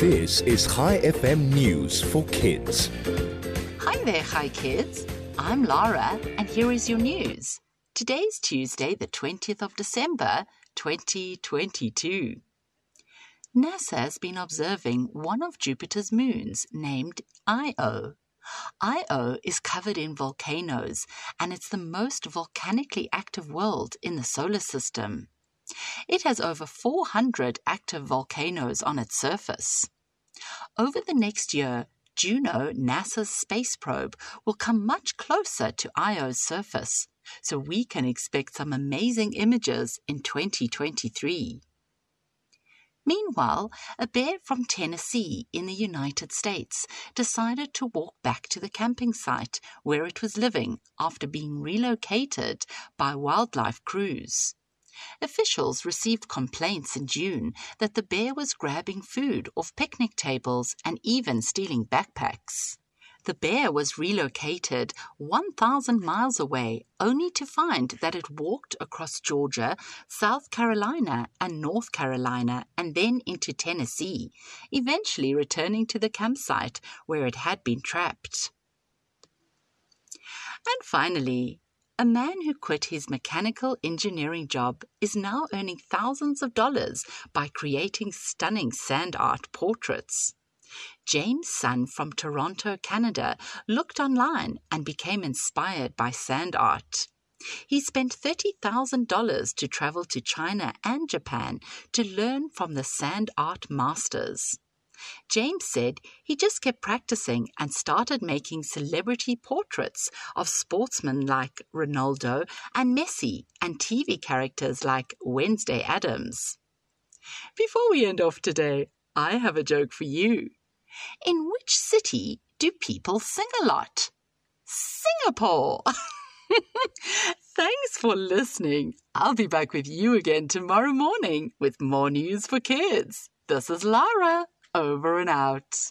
This is Chai FM News for Kids. Hi there, Hi Kids. I'm Lara, and here is your news. Today's Tuesday, the 20th of December, 2022. NASA has been observing one of Jupiter's moons named Io. Io is covered in volcanoes, and it's the most volcanically active world in the solar system. It has over 400 active volcanoes on its surface. Over the next year, Juno, NASA's space probe, will come much closer to Io's surface, so we can expect some amazing images in 2023. Meanwhile, a bear from Tennessee in the United States decided to walk back to the camping site where it was living after being relocated by wildlife crews. Officials received complaints in June that the bear was grabbing food off picnic tables and even stealing backpacks. The bear was relocated 1,000 miles away only to find that it walked across Georgia, South Carolina, and North Carolina and then into Tennessee, eventually returning to the campsite where it had been trapped. And finally, a man who quit his mechanical engineering job is now earning thousands of dollars by creating stunning sand art portraits. James Sun from Toronto, Canada, looked online and became inspired by sand art. He spent $30,000 to travel to China and Japan to learn from the sand art masters. James said he just kept practicing and started making celebrity portraits of sportsmen like Ronaldo and Messi and TV characters like Wednesday Addams. Before we end off today, I have a joke for you. In which city do people sing a lot? Singapore! Thanks for listening. I'll be back with you again tomorrow morning with more news for kids. This is Lara over and out.